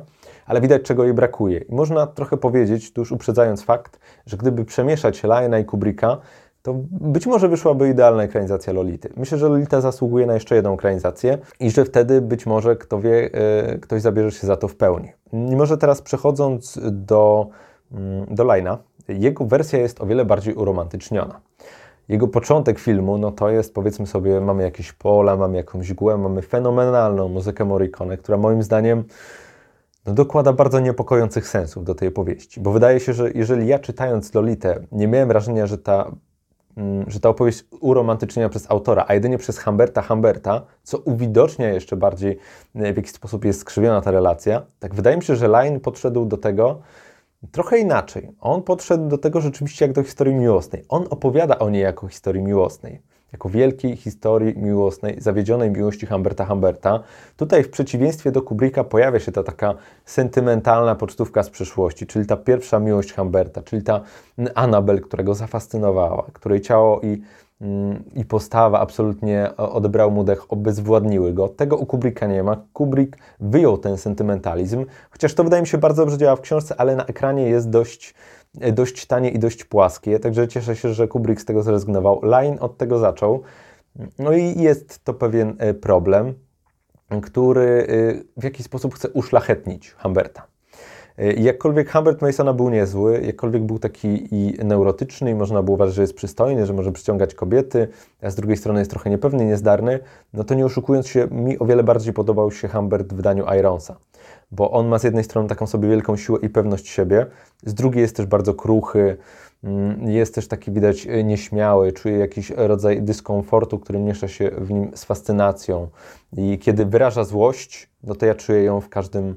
ale widać czego jej brakuje. I można trochę powiedzieć, tu już uprzedzając fakt, że gdyby przemieszać Liona i Kubricka, to być może wyszłaby idealna ekranizacja Lolity. Myślę, że Lolita zasługuje na jeszcze jedną ekranizację i że wtedy być może, kto wie, e, ktoś zabierze się za to w pełni. I może teraz przechodząc do, mm, do Lina, jego wersja jest o wiele bardziej uromantyczniona. Jego początek filmu, no to jest powiedzmy sobie, mamy jakieś pola, mamy jakąś mgłę, mamy fenomenalną muzykę Morricone, która moim zdaniem no, dokłada bardzo niepokojących sensów do tej opowieści. Bo wydaje się, że jeżeli ja czytając Lolitę nie miałem wrażenia, że ta, mm, że ta opowieść uromantyczniona przez autora, a jedynie przez Humberta Humberta, co uwidocznia jeszcze bardziej w jaki sposób jest skrzywiona ta relacja, tak wydaje mi się, że Line podszedł do tego, trochę inaczej. On podszedł do tego rzeczywiście jak do historii miłosnej. On opowiada o niej jako historii miłosnej. Jako wielkiej historii miłosnej, zawiedzionej miłości Humberta Humberta. Tutaj w przeciwieństwie do Kubricka pojawia się ta taka sentymentalna pocztówka z przeszłości, czyli ta pierwsza miłość Humberta, czyli ta Annabel, która go zafascynowała, której ciało i i postawa absolutnie odebrał mu dech, obezwładniły go. Tego u Kubricka nie ma. Kubrick wyjął ten sentymentalizm, chociaż to wydaje mi się bardzo dobrze działa w książce, ale na ekranie jest dość, dość tanie i dość płaskie, także cieszę się, że Kubrick z tego zrezygnował. Line od tego zaczął. No i jest to pewien e, problem, który e, w jakiś sposób chce uszlachetnić Humberta. E, jakkolwiek Humbert Masona był niezły, jakkolwiek był taki i neurotyczny i można było uważać, że jest przystojny, że może przyciągać kobiety, a z drugiej strony jest trochę niepewny, niezdarny, no to nie oszukując się, mi o wiele bardziej podobał się Humbert w wydaniu Ironsa. Bo on ma z jednej strony taką sobie wielką siłę i pewność siebie, z drugiej jest też bardzo kruchy, Mm, jest też taki widać e, nieśmiały, czuje jakiś rodzaj dyskomfortu, który miesza się w nim z fascynacją. I kiedy wyraża złość, no to ja czuję ją w każdym,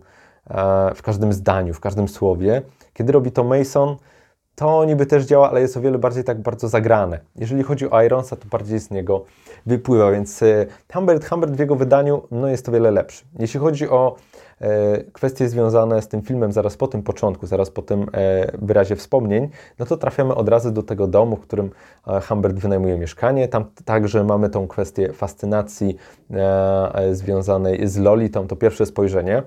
e, w każdym zdaniu, w każdym słowie. Kiedy robi to Mason, to niby też działa, ale jest o wiele bardziej tak bardzo zagrane. Jeżeli chodzi o Ironsa, to bardziej z niego wypływa, więc e, Humbert, Humbert w jego wydaniu no jest o wiele lepszy. Jeśli chodzi o kwestie związane z tym filmem zaraz po tym początku, zaraz po tym e, wyrazie wspomnień, no to trafiamy od razu do tego domu, w którym e, Humbert wynajmuje mieszkanie. Tam także mamy tą kwestię fascynacji e, e, związanej z Lolitą, to pierwsze spojrzenie.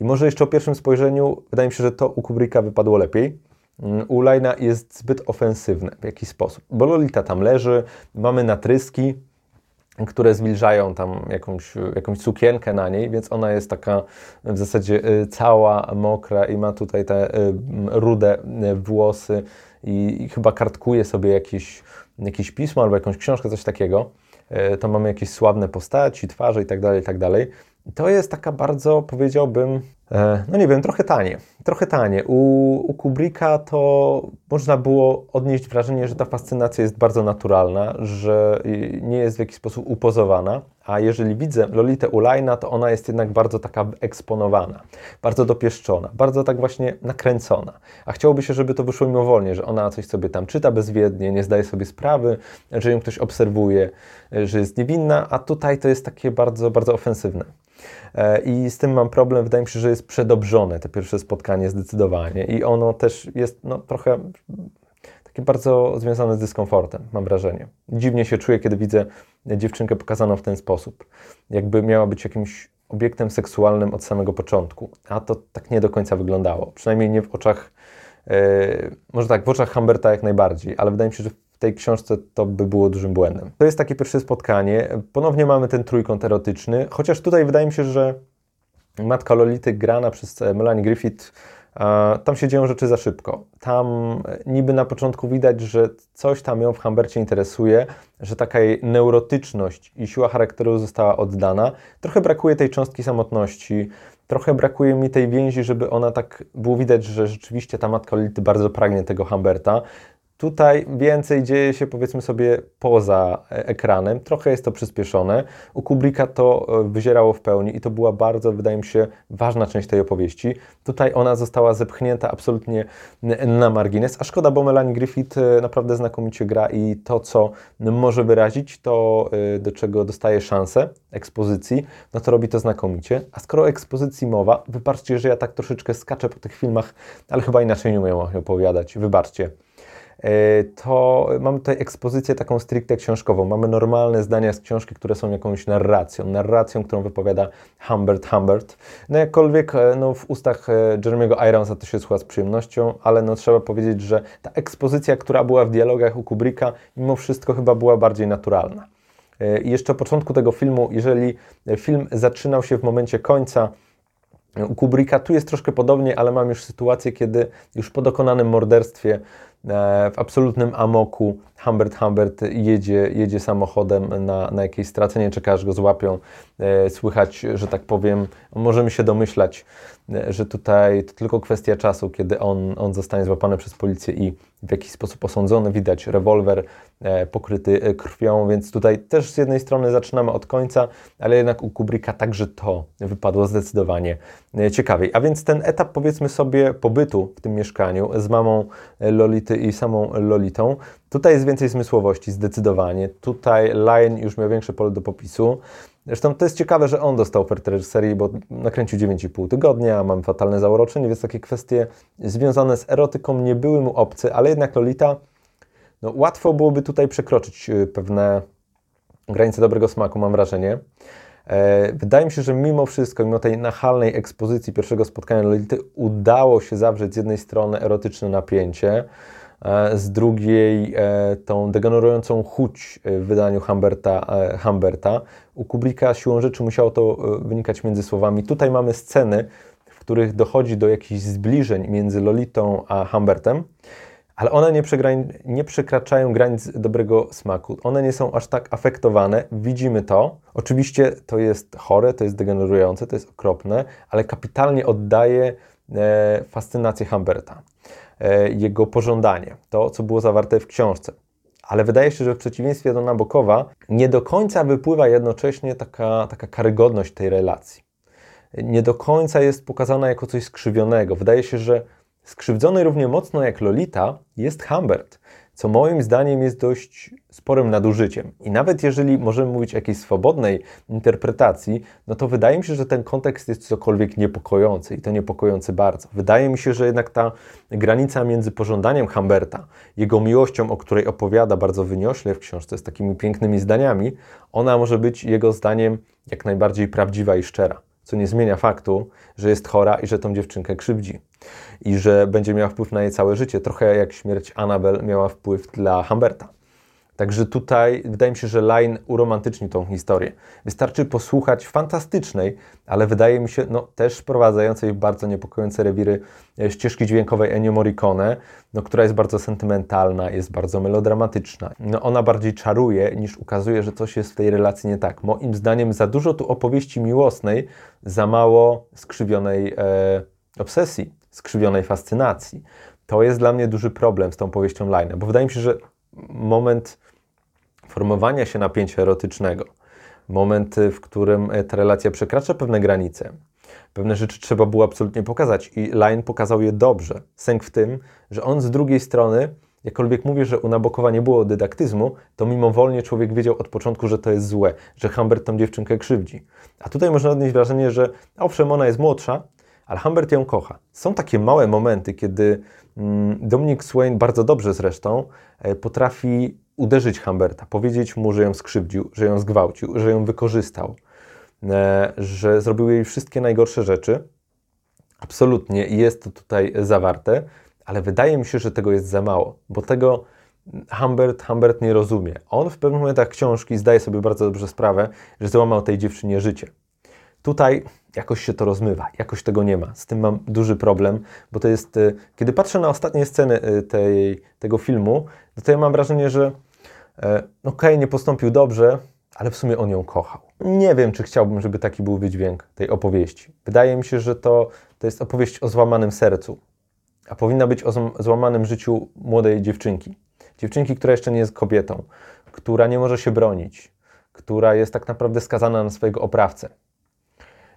I może jeszcze o pierwszym spojrzeniu, wydaje mi się, że to u Kubricka wypadło lepiej Mm, u Lajna jest zbyt ofensywne w jakiś sposób, bo Lolita tam leży, mamy natryski, które zwilżają tam jakąś, jakąś sukienkę na niej, więc ona jest taka w zasadzie y, cała mokra i ma tutaj te y, rude y, włosy i, i chyba kartkuje sobie jakieś, jakieś pismo albo jakąś książkę, coś takiego. Tam mamy jakieś sławne postaci, twarze i tak dalej, i tak. To jest taka bardzo, powiedziałbym, no nie wiem, trochę tanie. Trochę tanie. U, u Kubricka to można było odnieść wrażenie, że ta fascynacja jest bardzo naturalna, że nie jest w jakiś sposób upozowana, a jeżeli widzę Lolitę Ulajna, to ona jest jednak bardzo taka eksponowana, bardzo dopieszczona, bardzo tak właśnie nakręcona. A chciałoby się, żeby to wyszło mimowolnie, że ona coś sobie tam czyta bezwiednie, nie zdaje sobie sprawy, że ją ktoś obserwuje, że jest niewinna, a tutaj to jest takie bardzo, bardzo ofensywne. E, I z tym mam problem. Wydaje mi się, że jest przedobrzone te pierwsze spotkanie zdecydowanie. I ono też jest no, trochę takie bardzo związane z dyskomfortem, mam wrażenie. Dziwnie się czuję, kiedy widzę dziewczynkę pokazaną w ten sposób. Jakby miała być jakimś obiektem seksualnym od samego początku. A to tak nie do końca wyglądało. Przynajmniej nie w oczach, yy, może tak, w oczach Humberta jak najbardziej, ale wydaje mi się, że tej książce to by było dużym błędem. To jest takie pierwsze spotkanie. Ponownie mamy ten trójkąt erotyczny, chociaż tutaj wydaje mi się, że matka Lolity grana przez e, Melanie Griffith tam się dzieją rzeczy za szybko. Tam e, niby na początku widać, że coś tam ją w Humbercie interesuje, że taka jej neurotyczność i siła charakteru została oddana. Trochę brakuje tej cząstki samotności, trochę brakuje mi tej więzi, żeby ona tak było widać, że rzeczywiście ta matka Lolity bardzo pragnie tego Humberta. Tutaj więcej dzieje się, powiedzmy sobie, poza e, ekranem. Trochę jest to przyspieszone. U Kubricka to e, wyzierało w pełni i to była bardzo, wydaje mi się, ważna część tej opowieści. Tutaj ona została zepchnięta absolutnie na margines, a szkoda, bo Melanie Griffith e, naprawdę znakomicie gra i to, co może wyrazić, to do czego dostaje szansę ekspozycji, no to robi to znakomicie. A skoro o ekspozycji mowa, wybaczcie, że ja tak troszeczkę skaczę po tych filmach, ale chyba inaczej nie umiem opowiadać. Wybaczcie. E, to mamy tutaj ekspozycję taką stricte książkową. Mamy normalne zdania z książki, które są jakąś narracją, narracją, którą wypowiada Humbert Humbert. No jakkolwiek e, no, w ustach e, Jeremy'ego Ironsa to się słucha z przyjemnością, ale no, trzeba powiedzieć, że ta ekspozycja, która była w dialogach u Kubricka, mimo wszystko chyba była bardziej naturalna. I jeszcze o początku tego filmu, jeżeli film zaczynał się w momencie końca, u Kubricka tu jest troszkę podobnie, ale mam już sytuację, kiedy już po dokonanym morderstwie w absolutnym amoku Humbert Humbert jedzie, jedzie samochodem na, na jakiejś stracie, nie czeka aż go złapią. E, słychać, że tak powiem, możemy się domyślać, e, że tutaj to tylko kwestia czasu, kiedy on, on zostanie złapany przez policję i w jakiś sposób osądzony. Widać rewolwer pokryty krwią, więc tutaj też z jednej strony zaczynamy od końca, ale jednak u Kubricka także to wypadło zdecydowanie ciekawiej. A więc ten etap, powiedzmy sobie, pobytu w tym mieszkaniu z mamą Lolity i samą Lolitą, tutaj jest więcej zmysłowości, zdecydowanie. Tutaj Lion już miał większe pole do popisu. Zresztą to jest ciekawe, że on dostał ofertę reżyserii, bo nakręcił 9,5 tygodnia, mam fatalne zauroczenie, więc takie kwestie związane z erotyką nie były mu obce, ale jednak Lolita, no, łatwo byłoby tutaj przekroczyć y, pewne granice dobrego smaku, mam wrażenie. E, wydaje mi się, że mimo wszystko, mimo tej nachalnej ekspozycji pierwszego spotkania Lolity, udało się zawrzeć z jednej strony erotyczne napięcie, E, z drugiej e, tą degenerującą chuć w wydaniu Humberta. Humberta. U Kubricka siłą rzeczy musiało to wynikać między słowami. Tutaj mamy sceny, w których dochodzi do jakichś zbliżeń między Lolitą a Humbertem, ale one nie, nie przekraczają granic dobrego smaku. One nie są aż tak afektowane. Widzimy to. Oczywiście to jest chore, to jest degenerujące, to jest okropne, ale kapitalnie oddaje fascynację Humberta. e, jego pożądanie, to co było zawarte w książce. Ale wydaje się, że w przeciwieństwie do Nabokowa nie do końca wypływa jednocześnie taka, taka karygodność tej relacji. Nie do końca jest pokazana jako coś skrzywionego. Wydaje się, że skrzywdzony równie mocno jak Lolita jest Humbert co moim zdaniem jest dość sporym nadużyciem. I nawet jeżeli możemy mówić o jakiejś swobodnej interpretacji, no to wydaje mi się, że ten kontekst jest cokolwiek niepokojący i to niepokojący bardzo. Wydaje mi się, że jednak ta granica między pożądaniem Humberta, jego miłością, o której opowiada bardzo wyniośle w książce z takimi pięknymi zdaniami, ona może być jego zdaniem jak najbardziej prawdziwa i szczera co nie zmienia faktu, że jest chora i że tą dziewczynkę krzywdzi. I że będzie miała wpływ na jej całe życie, trochę jak śmierć Annabel miała wpływ dla Humberta. Także tutaj wydaje mi się, że Line uromantyczni tą historię. Wystarczy posłuchać fantastycznej, ale wydaje mi się no, też wprowadzającej w bardzo niepokojące rewiry e, ścieżki dźwiękowej Ennio Morricone, no, która jest bardzo sentymentalna, jest bardzo melodramatyczna. No, ona bardziej czaruje niż ukazuje, że coś jest w tej relacji nie tak. Moim zdaniem za dużo tu opowieści miłosnej, za mało skrzywionej e, obsesji, skrzywionej fascynacji. To jest dla mnie duży problem z tą powieścią Line, bo wydaje mi się, że moment formowania się napięcia erotycznego, moment, w którym e, ta relacja przekracza pewne granice. Pewne rzeczy trzeba było absolutnie pokazać i Line pokazał je dobrze. Sęk w tym, że on z drugiej strony, jakkolwiek mówię, że u Nabokowa nie było dydaktyzmu, to mimowolnie człowiek wiedział od początku, że to jest złe, że Humbert tą dziewczynkę krzywdzi. A tutaj można odnieść wrażenie, że owszem, ona jest młodsza, ale Humbert ją kocha. Są takie małe momenty, kiedy mm, Dominic Swain, bardzo dobrze zresztą, e, potrafi uderzyć Humberta, powiedzieć mu, że ją skrzywdził, że ją zgwałcił, że ją wykorzystał, e, że zrobił jej wszystkie najgorsze rzeczy. Absolutnie jest to tutaj zawarte, ale wydaje mi się, że tego jest za mało, bo tego Humbert, Humbert nie rozumie. On w pewnych momentach książki zdaje sobie bardzo dobrze sprawę, że złamał tej dziewczynie życie. Tutaj jakoś się to rozmywa, jakoś tego nie ma. Z tym mam duży problem, bo to jest, e, kiedy patrzę na ostatnie sceny e, tej, tego filmu, to ja mam wrażenie, że e, okej, okay, nie postąpił dobrze, ale w sumie on ją kochał. Nie wiem, czy chciałbym, żeby taki był wydźwięk tej opowieści. Wydaje mi się, że to, to jest opowieść o złamanym sercu, a powinna być o złamanym życiu młodej dziewczynki. Dziewczynki, która jeszcze nie jest kobietą, która nie może się bronić, która jest tak naprawdę skazana na swojego oprawcę.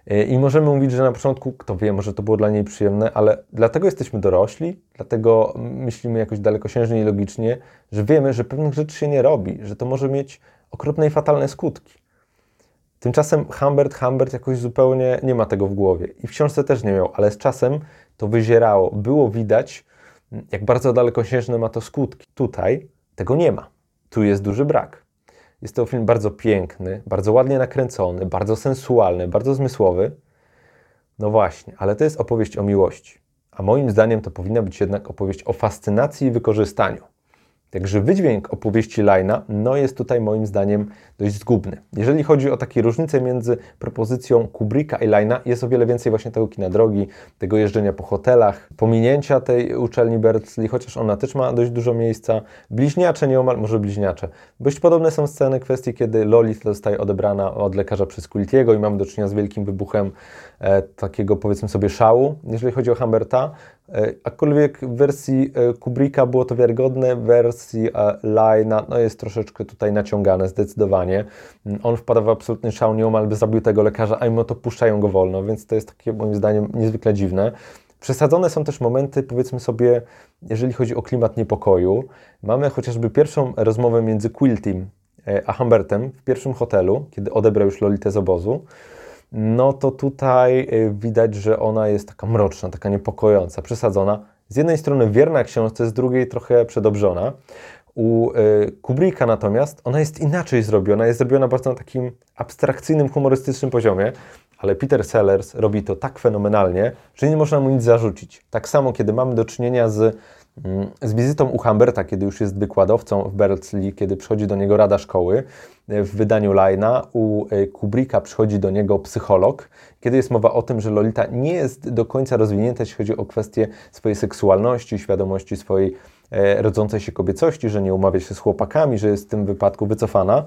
I możemy mówić, że na początku, kto wie, może to było dla niej przyjemne, ale dlatego jesteśmy dorośli, dlatego myślimy jakoś dalekosiężnie i logicznie, że wiemy, że pewnych rzeczy się nie robi, że to może mieć okropne i fatalne skutki. Tymczasem Humbert, Humbert jakoś zupełnie nie ma tego w głowie i w książce też nie miał, ale z czasem to wyzierało. Było widać, jak bardzo dalekosiężne ma to skutki. Tutaj tego nie ma. Tu jest duży brak. Jest to film bardzo piękny, bardzo ładnie nakręcony, bardzo sensualny, bardzo zmysłowy. No właśnie, ale to jest opowieść o miłości. A moim zdaniem to powinna być jednak opowieść o fascynacji i wykorzystaniu. Także wydźwięk opowieści Lina no jest tutaj moim zdaniem dość zgubny. Jeżeli chodzi o takie różnice między propozycją Kubricka i Lina, jest o wiele więcej właśnie tego kina drogi, tego jeżdżenia po hotelach, pominięcia tej uczelni Berkeley, chociaż ona też ma dość dużo miejsca. Bliźniacze nieomal, może bliźniacze. Dość podobne są sceny kwestii, kiedy Lolita zostaje odebrana od lekarza przez Quiltiego i mamy do czynienia z wielkim wybuchem e, takiego powiedzmy sobie szału, jeżeli chodzi o Humberta. E, aczkolwiek w wersji e, Kubricka było to wiarygodne, w wersji e, Lina no jest troszeczkę tutaj naciągane zdecydowanie. Mm, on wpada w absolutny szał, nieomal by zabił tego lekarza, a mimo to puszczają go wolno, więc to jest takie moim zdaniem niezwykle dziwne. Przesadzone są też momenty, powiedzmy sobie, jeżeli chodzi o klimat niepokoju. Mamy chociażby pierwszą rozmowę między Quiltim a Humbertem w pierwszym hotelu, kiedy odebrał już Lolitę z obozu no to tutaj y, widać, że ona jest taka mroczna, taka niepokojąca, przesadzona. Z jednej strony wierna książce, z drugiej trochę przedobrzona. U y, Kubricka natomiast ona jest inaczej zrobiona, jest zrobiona bardzo na takim abstrakcyjnym, humorystycznym poziomie, ale Peter Sellers robi to tak fenomenalnie, że nie można mu nic zarzucić. Tak samo, kiedy mamy do czynienia z z wizytą u Humberta, kiedy już jest wykładowcą w Berkeley, kiedy przychodzi do niego rada szkoły, e, w wydaniu Lina, u e, Kubricka przychodzi do niego psycholog, kiedy jest mowa o tym, że Lolita nie jest do końca rozwinięta, jeśli chodzi o kwestię swojej seksualności, świadomości swojej e, rodzącej się kobiecości, że nie umawia się z chłopakami, że jest w tym wypadku wycofana.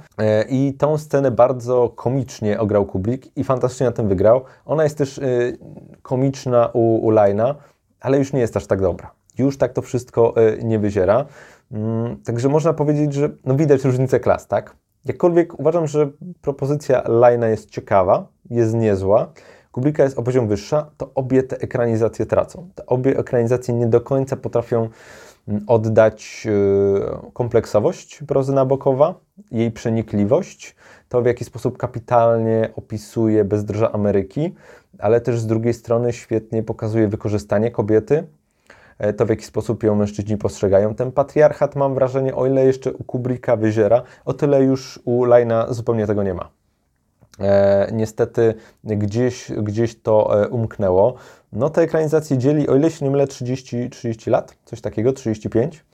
I tą scenę bardzo komicznie ograł Kubrick i fantastycznie na tym wygrał. Ona jest też komiczna u, u Lina, ale już nie jest aż tak dobra. Już tak to wszystko nie wyziera. Mm, także można powiedzieć, że no widać różnicę klas, tak? Jakkolwiek uważam, że propozycja Lina jest ciekawa, jest niezła, Kubricka jest o poziom wyższa, to obie te ekranizacje tracą. Te obie ekranizacje nie do końca potrafią mm, oddać y, kompleksowość prozy Nabokowa, jej przenikliwość, to w jaki sposób kapitalnie opisuje bezdroża Ameryki, ale też z drugiej strony świetnie pokazuje wykorzystanie kobiety, e, to w jaki sposób ją mężczyźni postrzegają. Ten patriarchat, mam wrażenie, o ile jeszcze u Kubricka wyziera, o tyle już u Lajna zupełnie tego nie ma. E, niestety gdzieś, gdzieś to e, umknęło. No te ekranizacje dzieli, o ile się nie mylę, 30, 30 lat, coś takiego, 35.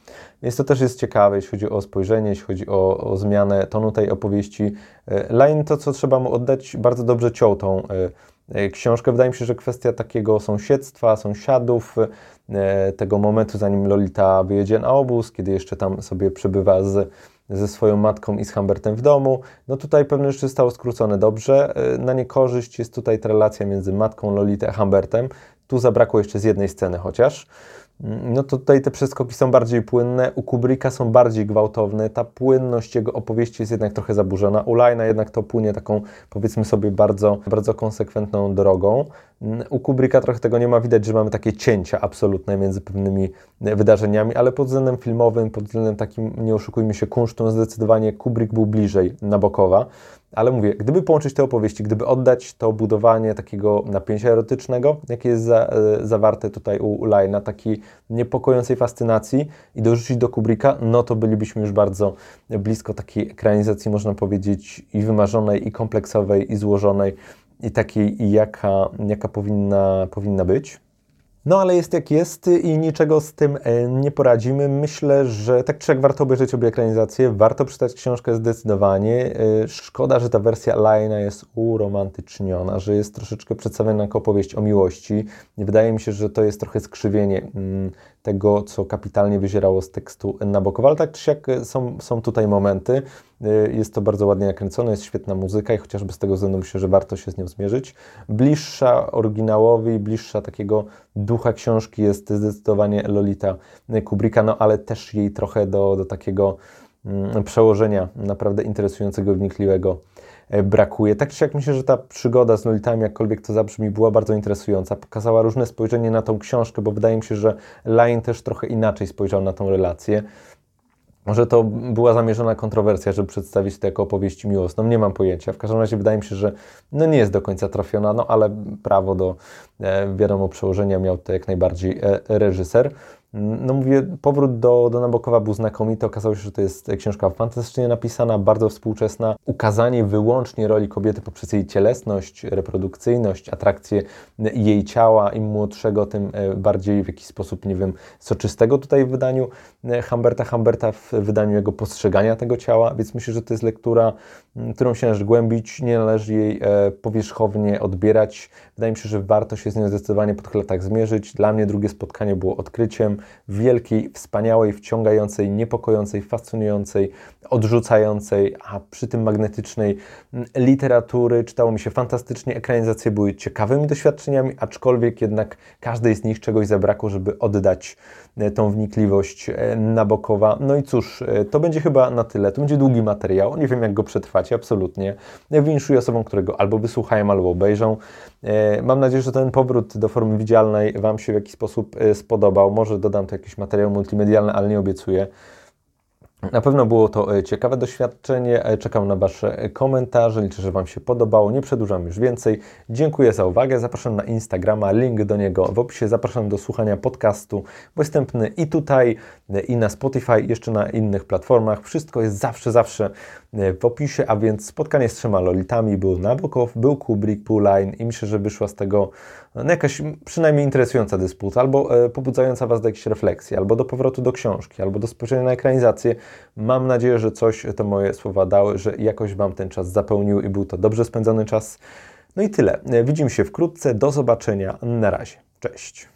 Więc to też jest ciekawe, jeśli chodzi o spojrzenie, jeśli chodzi o, o zmianę tonu tej opowieści. E, Line, to co trzeba mu oddać, bardzo dobrze ciął tą e, książkę. Wydaje mi się, że kwestia takiego sąsiedztwa, sąsiadów, tego momentu, zanim Lolita wyjedzie na obóz, kiedy jeszcze tam sobie przebywa z ze swoją matką i z Humbertem w domu. No tutaj pewne rzeczy zostało skrócone dobrze. E, na niekorzyść jest tutaj ta relacja między matką Lolita a Humbertem. Tu zabrakło jeszcze z jednej sceny chociaż. Mm, no to tutaj te przeskoki są bardziej płynne, u Kubricka są bardziej gwałtowne, ta płynność jego opowieści jest jednak trochę zaburzona, u Lina jednak to płynie taką, powiedzmy sobie, bardzo, bardzo konsekwentną drogą. U Kubricka trochę tego nie ma, widać, że mamy takie cięcia absolutne między pewnymi wydarzeniami, ale pod względem filmowym, pod względem takim, nie oszukujmy się, kunsztą, zdecydowanie Kubrick był bliżej Nabokowa. Ale mówię, gdyby połączyć te opowieści, gdyby oddać to budowanie takiego napięcia erotycznego, jakie jest za, e, zawarte tutaj u, u Lajna, takiej niepokojącej fascynacji i dorzucić do Kubricka, no to bylibyśmy już bardzo blisko takiej ekranizacji, można powiedzieć, i wymarzonej, i kompleksowej, i złożonej, i takiej, jaka, jaka powinna, powinna być. No ale jest jak jest i niczego z tym e, nie poradzimy. Myślę, że tak czy jak warto obejrzeć obie ekranizacje, warto przeczytać książkę zdecydowanie. E, szkoda, że ta wersja Lina jest uromantyczniona, że jest troszeczkę przedstawiona jako opowieść o miłości. Wydaje mi się, że to jest trochę skrzywienie mm, tego, co kapitalnie wyzierało z tekstu Nabokowa, ale tak czy siak e, są, są tutaj momenty. E, jest to bardzo ładnie nakręcone, jest świetna muzyka i chociażby z tego względu myślę, że warto się z nią zmierzyć. Bliższa oryginałowi, bliższa takiego ducha książki jest zdecydowanie Lolita Kubricka, no ale też jej trochę do, do takiego mm, przełożenia naprawdę interesującego, wnikliwego brakuje. Tak czy jak myślę, że ta przygoda z Nolitami, jakkolwiek to zabrzmi, była bardzo interesująca. Pokazała różne spojrzenie na tą książkę, bo wydaje mi się, że Lyon też trochę inaczej spojrzał na tą relację. Może to była zamierzona kontrowersja, żeby przedstawić to jako opowieść miłosną, nie mam pojęcia. W każdym razie wydaje mi się, że no nie jest do końca trafiona, no ale prawo do, e, wiadomo, przełożenia miał to jak najbardziej e, reżyser. No mówię, powrót do, do Nabokowa był znakomity. Okazało się, że to jest książka fantastycznie napisana, bardzo współczesna. Ukazanie wyłącznie roli kobiety poprzez jej cielesność, reprodukcyjność, atrakcję jej ciała. Im młodszego, tym e, bardziej w jakiś sposób, nie wiem, soczystego tutaj w wydaniu e, Humberta Humberta, w wydaniu jego postrzegania tego ciała. Więc myślę, że to jest lektura, którą się należy głębić, nie należy jej e, powierzchownie odbierać. Wydaje mi się, że warto się z nią zdecydowanie po tych latach zmierzyć. Dla mnie drugie spotkanie było odkryciem wielkiej, wspaniałej, wciągającej, niepokojącej, fascynującej, odrzucającej, a przy tym magnetycznej literatury. Czytało mi się fantastycznie, ekranizacje były ciekawymi doświadczeniami, aczkolwiek jednak każdej z nich czegoś zabrakło, żeby oddać e, tą wnikliwość e, Nabokowa. No i cóż, to będzie chyba na tyle. To będzie długi materiał, nie wiem jak go przetrwacie, absolutnie. Winszuję osobom, którego albo wysłuchają, albo obejrzą. Mam nadzieję, że ten powrót do formy widzialnej Wam się w jakiś sposób spodobał. Może dodam tu jakiś materiał multimedialny, ale nie obiecuję. Na pewno było to e, ciekawe doświadczenie. E, czekam na Wasze komentarze. Liczę, że Wam się podobało. Nie przedłużam już więcej. Dziękuję za uwagę. Zapraszam na Instagrama, link do niego w opisie. Zapraszam do słuchania podcastu dostępny i tutaj, e, i na Spotify, jeszcze na innych platformach. Wszystko jest zawsze, zawsze w opisie, a więc spotkanie z trzema Lolitami. Był Nabokow, był Kubrick, był Line i myślę, że wyszła z tego no, jakaś przynajmniej interesująca dysputa, albo pobudzająca Was do jakiejś refleksji, albo do powrotu do książki, albo do spojrzenia na ekranizację Mam nadzieję, że coś te moje słowa dały, że jakoś Wam ten czas zapełnił i był to dobrze spędzony czas. No i tyle. Widzimy się wkrótce. Do zobaczenia. Na razie. Cześć.